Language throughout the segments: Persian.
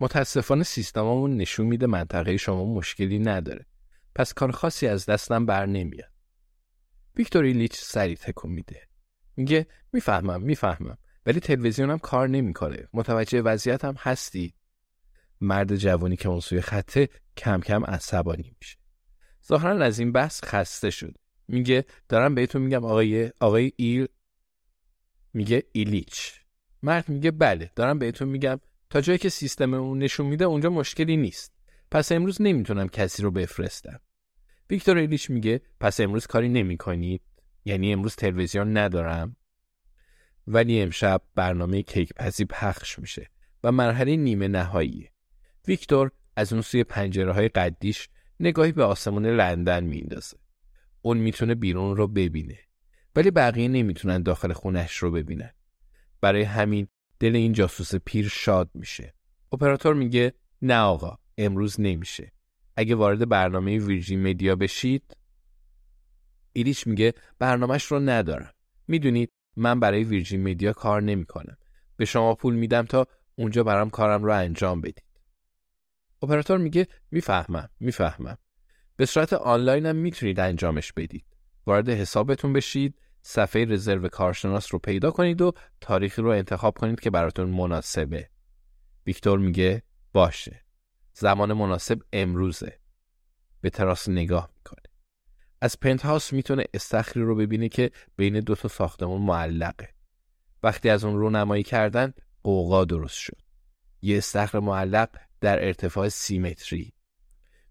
متاسفانه سیستممون نشون میده منطقه شما مشکلی نداره. پس کار خاصی از دستم بر نمیاد. ویکتوری لیچ سریع تکون میده. میگه می‌فهمم می‌فهمم ولی تلویزیونم کار نمی‌کنه. متوجه وضعیتم هستی. مرد جوانی که اون سوی خطه کم کم عصبانی میشه. ظاهرا از این بحث خسته شد. میگه دارم بهتون میگم آقای آقای ایل میگه ایلیچ. مرد میگه بله دارم بهتون میگم تا جایی که سیستم اون نشون میده اونجا مشکلی نیست. پس امروز نمی‌تونم کسی رو بفرستم. ویکتور ایلیچ میگه پس امروز کاری نمی کنید یعنی امروز تلویزیون ندارم. ولی امشب برنامه کیک پزی پخش میشه و مرحله نیمه نهاییه ویکتور از اون سوی پنجره های قدیش نگاهی به آسمون لندن میندازه اون می‌تونه بیرون رو ببینه ولی بقیه نمی‌تونن داخل خونش رو ببینن. برای همین دل این جاسوس پیر شاد میشه. اپراتور میگه نه آقا امروز نمیشه. اگه وارد برنامه ویرجین مدیا بشید ایلیچ میگه برنامهش رو ندارم. می‌دونید من برای ویرجین مدیا کار نمی‌کنم. به شما پول میدم تا اونجا برام کارم رو انجام بدید. اپراتور میگه می‌فهمم می‌فهمم. به صورت آنلاین هم می‌تونید انجامش بدید. وارد حسابتون بشید. صفحه رزرو کارشناس رو پیدا کنید و تاریخی رو انتخاب کنید که براتون مناسبه. ویکتور میگه باشه. زمان مناسب امروزه. به تراس نگاه می‌کنه. از پنت هاوس می‌تونه استخری رو ببینه که بین دو تا ساختمون معلقه. وقتی از اون رو نمایی کردن قوقا درست شد. یه استخر معلق در ارتفاع سی متری.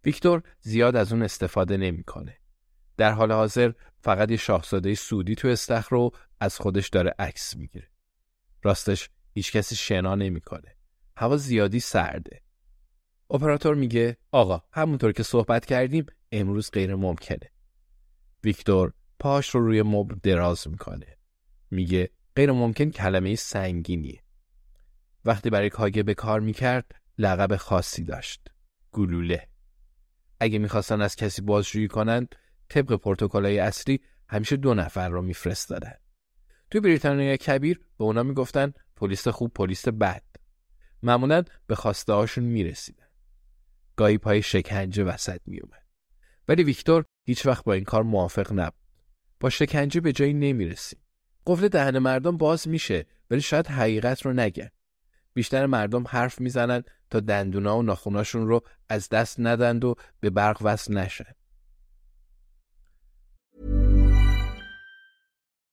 ویکتور زیاد از اون استفاده نمی‌کنه. در حال حاضر فقط یه شاهزاده سودی تو استخر رو از خودش داره عکس می‌گیره راستش هیچ کسی شنا نمی‌کنه هوا زیادی سرده اپراتور میگه آقا همونطور که صحبت کردیم امروز غیر ممکنه. ویکتور پاش رو روی مبل دراز می‌کنه. میگه غیر ممکن کلمه سنگینیه. وقتی برای کاگه به کار می‌کرد لقب خاصی داشت. گلوله. اگه می‌خواستن از کسی بازجویی کنند طبق پروتکل‌های اصلی همیشه دو نفر رو میفرستادن. توی بریتانیا کبیر به اونا می‌گفتن پلیس خوب پلیس بد. معمولا به خواسته هاشون می‌رسیدن. گاهی پای شکنجه وسط می اومد. ولی ویکتور هیچ وقت با این کار موافق نبود. با شکنجه به جایی نمی رسیم. قفل دهن مردم باز میشه ولی شاید حقیقت رو نگن. بیشتر مردم حرف می‌زنن تا دندونا و ناخوناشون رو از دست ندند و به برق وصل نشن.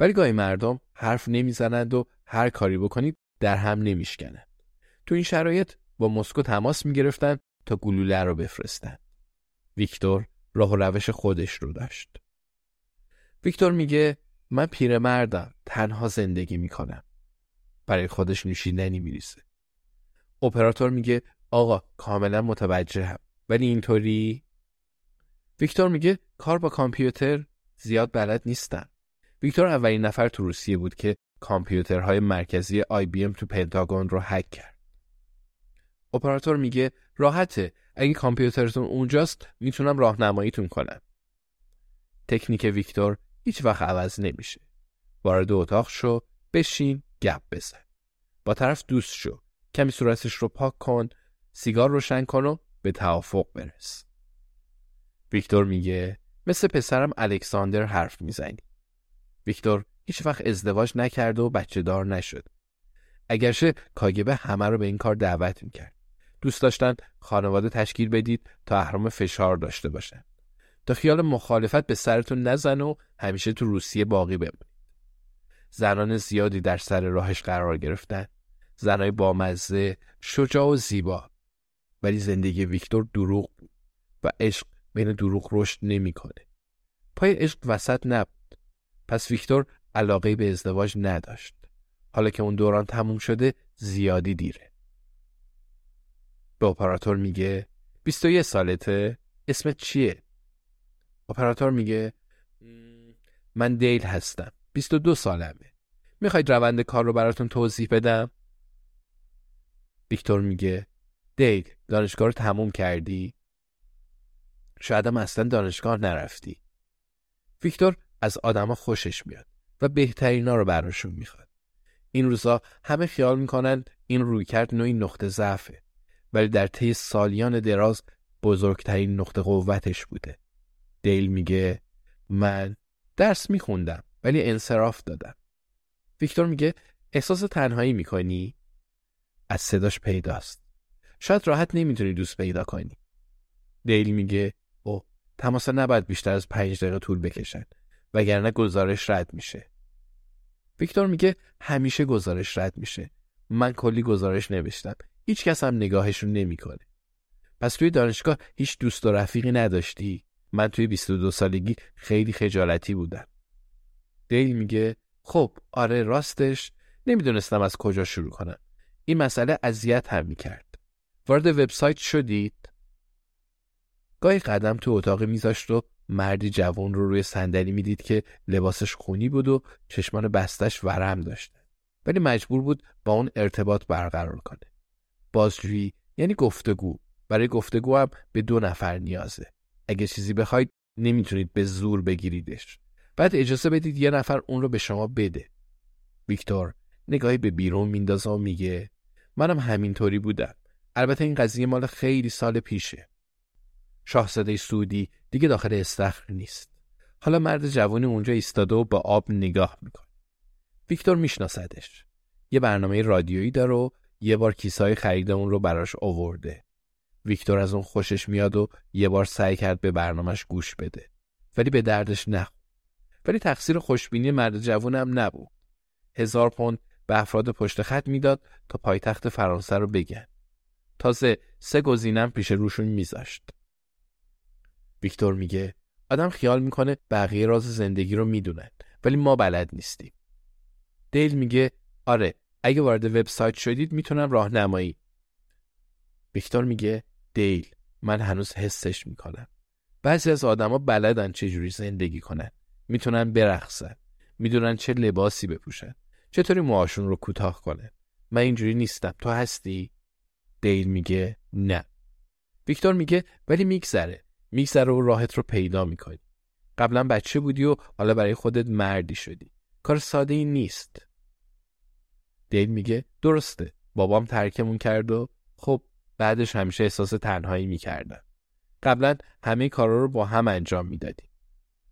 ولی گاهی مردم حرف نمی‌زنند و هر کاری بکنید در هم نمیشکنند. تو این شرایط با مسکو تماس می‌گرفتن تا گلوله رو بفرستن. ویکتور راه و روش خودش رو داشت. ویکتور میگه من پیرمردم تنها زندگی می‌کنم. برای خودش نوشیدنی میریسه. اپراتور میگه آقا کاملا متوجهم ولی اینطوری ویکتور میگه کار با کامپیوتر زیاد بلد نیستم. ویکتور اولین نفر تو روسیه بود که کامپیوترهای مرکزی IBM تو پنتاگون رو هک کرد. اپراتور میگه راحته اگه کامپیوترتون اونجاست می‌تونم راهنماییتون کنم. تکنیک ویکتور هیچ وقت عوض نمیشه. وارد اتاق شو، بشین، گپ بزن. با طرف دوست شو، کمی صورتش رو پاک کن، سیگار روشن کن و به توافق برس. ویکتور میگه مثل پسرم الکساندر حرف می‌زنی. ویکتور هیچ وقت ازدواج نکرد و بچه دار نشد. اگرچه کاگبه همه رو به این کار دعوت می‌کرد. دوست داشتن خانواده تشکیل بدید تا اهرام فشار داشته باشن. تا خیال مخالفت به سرتون نزن و همیشه تو روسیه باقی بمونید. زنان زیادی در سر راهش قرار گرفتن. زنای بامزه، شجاع و زیبا. ولی زندگی ویکتور دروغ و عشق بین دروغ رشد نمی‌کنه. پای عشق وسط نبود. پس ویکتور علاقه به ازدواج نداشت. حالا که اون دوران تموم شده زیادی دیره. به اپراتور میگه 21 سالته اسمت چیه؟ اپراتور میگه من دیل هستم 22 سالمه می‌خواید روند کار رو براتون توضیح بدم؟ ویکتور میگه دیل دانشگاه رو تموم کردی؟ شاید هم اصلا دانشگاه نرفتی ویکتور از آدما خوشش میاد و بهترینا رو براشون می‌خواد. این روزا همه خیال می‌کنن این رویکرد نوعی نقطه ضعفه ولی در طی سالیان دراز بزرگترین نقطه قوتش بوده. دیل میگه من درس میخوندم ولی انصراف دادم. ویکتور میگه احساس تنهایی می‌کنی؟ از صداش پیداست. شاید راحت نمی‌تونی دوست پیدا کنی. دیل میگه او تماسا نباید بیشتر از پنج دقیقه طول بکشن. وگرنه گزارش رد میشه. ویکتور میگه همیشه گزارش رد میشه. من کلی گزارش نوشتم. هیچ کس هم نگاهشون نمی‌کنه. پس توی دانشگاه هیچ دوست و رفیقی نداشتی؟ من توی 22 سالگی خیلی خجالتی بودم. دیل میگه خب آره راستش. نمی‌دونستم از کجا شروع کنم. این مسئله اذیت هم می‌کرد. وارد وبسایت شدید. گاهی قدم تو اتاق میذاشت و مردی جوان رو روی صندلی می‌دید که لباسش خونی بود و چشمان بستش ورم داشت ولی مجبور بود با اون ارتباط برقرار کنه. بازجویی یعنی گفتگو. برای گفتگو هم به دو نفر نیازه. اگه چیزی بخواید نمی‌تونید به زور بگیریدش. بعد اجازه بدید یه نفر اون رو به شما بده. ویکتور نگاهی به بیرون میندازه و میگه منم همینطوری بودم. البته این قضیه مال خیلی سال پیشه. شاهزاده سعودی دیگه داخل استخر نیست. حالا مرد جوانی اونجا ایستاده و با آب نگاه می‌کنه. ویکتور میشناسدش. یه برنامه رادیویی داره و یه بار کیسای خرید اون رو براش آورده. ویکتور از اون خوشش میاد و یه بار سعی کرد به برنامهش گوش بده. ولی به دردش نخ ولی تقصیر خوشبینی مرد جوونم نبود. هزار پوند به افراد پشت خط می‌داد تا پایتخت فرانسه رو بگن. تازه سه گزینم پیش روشون میذاشت. ویکتور میگه آدم خیال می‌کنه بقیه راز زندگی رو می‌دونن ولی ما بلد نیستیم. دیل میگه آره اگه وارد وبسایت شدید می‌تونم راهنمایی. ویکتور میگه دیل من هنوز حسش می‌کنم. بعضی از آدما بلدن چجوری زندگی کنن. می‌تونن برقصن. می‌دونن چه لباسی بپوشن. چطوری موهاشون رو کوتاه کنن. من اینجوری نیستم. تو هستی؟ دیل میگه نه. ویکتور میگه ولی میگذره. میگذره و راحت رو پیدا می‌کنی. قبلا بچه بودی و حالا برای خودت مردی شدی. کار ساده ای نیست. دیل میگه درسته. بابام ترکمون کرد و خب بعدش همیشه احساس تنهایی می‌کردن قبلا همه کارا رو با هم انجام می‌دادیم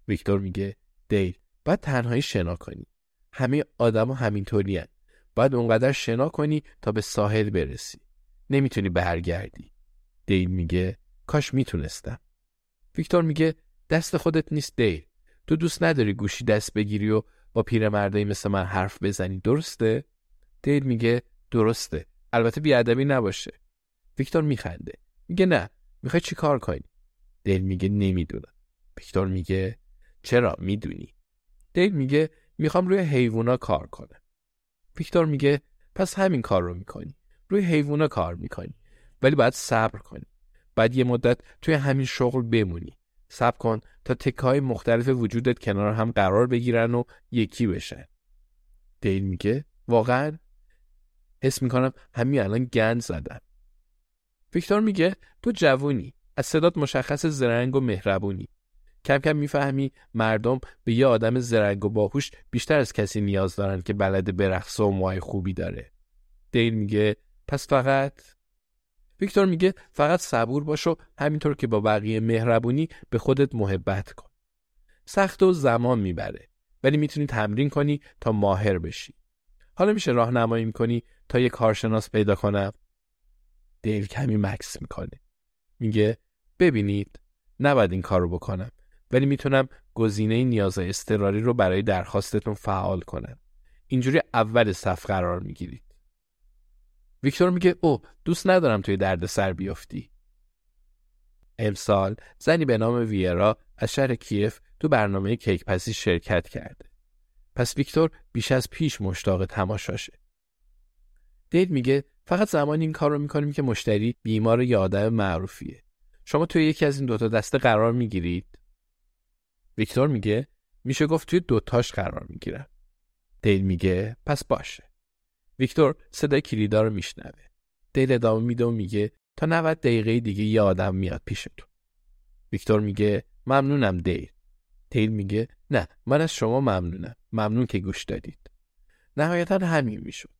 ویکتور میگه دیل باید تنهایی شنا کنی. همه آدما همینطوری هن. باید اونقدر شنا کنی تا به ساحل برسی. نمی‌تونی برگردی. دیل میگه کاش می‌تونستم. ویکتور میگه دست خودت نیست دیل تو دوست نداری گوشی دست بگیری و با پیرمردایی مثل من حرف بزنی. درسته؟ دیل میگه درسته. البته بیادبی نباشه. ویکتور میخنده. میگه نه. می‌خوای چی کار کنی؟ دیل میگه نمی‌دونم. ویکتور میگه چرا؟ می‌دونی. دیل میگه می‌خوام روی حیوونا کار کنم. ویکتور میگه پس همین کار رو می‌کنی. روی حیوونا کار می‌کنی. ولی باید صبر کنی. بعد یه مدت توی همین شغل بمونی. صبر کن تا تکای مختلف وجودت کنار هم قرار بگیرن و یکی بشن. دیل میگه؟ واقعا؟ حس می‌کنم همین الان گند زدم. ویکتور میگه تو جوونی از صدات مشخص زرنگ و مهربونی. کم کم می‌فهمی مردم به یه آدم زرنگ و باهوش بیشتر از کسی نیاز دارن که بلد برقصه و موهای خوبی داره. دیل میگه پس فقط ویکتور میگه فقط صبور باش و همینطور که با بقیه مهربونی به خودت محبت کن. سخت و زمان می‌بره ولی می‌تونی تمرین کنی تا ماهر بشی. حالا میشه راهنمایی می‌کنی تا یه کارشناس پیدا کنم دیل کمی مکس می‌کنه. میگه ببینید نباید این کار رو بکنم ولی می‌تونم گزینه نیازهای اضطراری رو برای درخواستتون فعال کنم. اینجوری اول صف قرار می‌گیرید ویکتور میگه او دوست ندارم توی درد سر بیافتی. امسال زنی به نام ویرا از شهر کیف تو برنامه کیک پسی شرکت کرده. پس ویکتور بیش از پیش مشتاق تماشاشه. دیل میگه فقط زمانی این کار رو می‌کنیم که مشتری بیمار یا آدم معروفیه. شما توی یکی از این دوتا دسته قرار می‌گیرید. ویکتور میگه میشه گفت توی دوتاش قرار می‌گیرم. دیل میگه پس باشه. ویکتور صدای کلیدا رو میشنوه. دیل ادامه میده و میگه تا 90 دقیقه دیگه یه آدم میاد پیشتون. ویکتور میگه ممنونم دیل دیل میگه نه من از شما ممنونم. ممنون که گوش دادید. نهایتا همین می‌شد.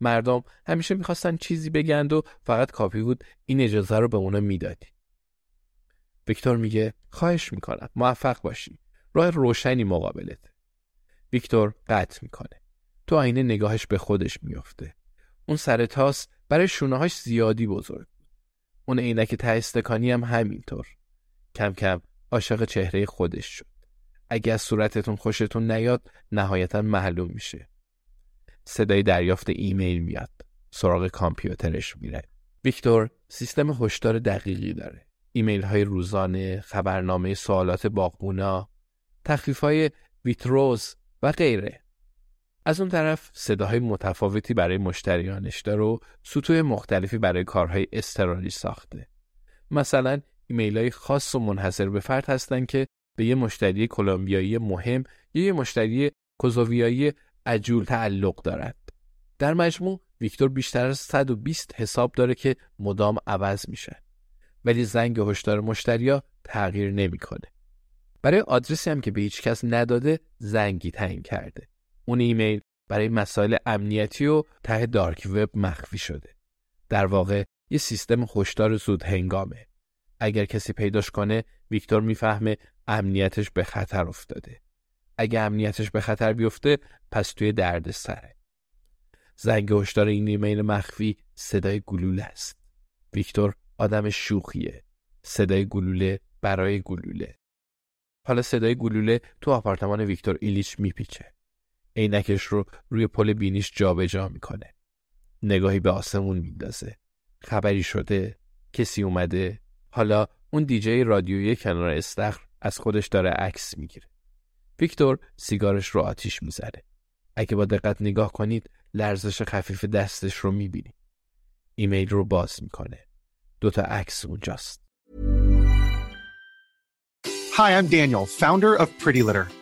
مردم همیشه می‌خواستن چیزی بگند و فقط کافی بود این اجازه رو به اونا می‌دادی. ویکتور میگه خواهش می‌کنم موفق باشی. راه روشنی مقابلت. ویکتور قطع می‌کنه. تو آینه نگاهش به خودش میافته. اون سر تاس برای شونههاش زیادی بزرگ اون عینک ته استکانی هم همینطور. کم کم عاشق چهره خودش شد. اگه از صورتتون خوشتون نیاد نهایتا معلوم میشه. صدای دریافت ایمیل میاد. سراغ کامپیوترش میره. ویکتور سیستم هشدار دقیقی داره. ایمیل های روزانه خبرنامه سوالات باغبونا تخفیف های ویتروز و غیره. از اون طرف صداهای متفاوتی برای مشتریانش داره و سطوح مختلفی برای کارهای استراری ساخته مثلا ایمیل های خاص و منحصر به فرد هستن که به یه مشتری کلمبیایی مهم یا یه مشتری کوزوویایی عجول تعلق دارد. در مجموع ویکتور بیشتر از 120 حساب داره که مدام عوض میشه. ولی زنگ هشدار مشتریا تغییر نمی‌کنه. برای آدرسی هم که به هیچ کس نداده زنگی تعیین کرده. اون ایمیل برای مسائل امنیتی و ته دارک وب مخفی شده. در واقع یه سیستم هشدار زود هنگامه. اگر کسی پیداش کنه ویکتور می‌فهمه امنیتش به خطر افتاده. اگه امنیتش به خطر بیفته پس توی درد سره. زنگ هشدار این ایمیل مخفی صدای گلوله است. ویکتور آدم شوخیه. صدای گلوله برای گلوله. حالا صدای گلوله تو آپارتمان ویکتور ایلیچ میپیچه. عینکش رو روی پل بینیش جابجا جا می‌کنه. نگاهی به آسمون میندازه. خبری شده؟ کسی اومده؟ حالا اون دیجی رادیویی کنار استخر از خودش داره عکس می‌گیره. ویکتور سیگارش رو آتیش می‌زنه. اگه با دقت نگاه کنید لرزش خفیف دستش رو می‌بینید. ایمیل رو باز می‌کنه. دوتا عکس اونجاست. Hi, I'm Daniel, founder of Pretty Litter.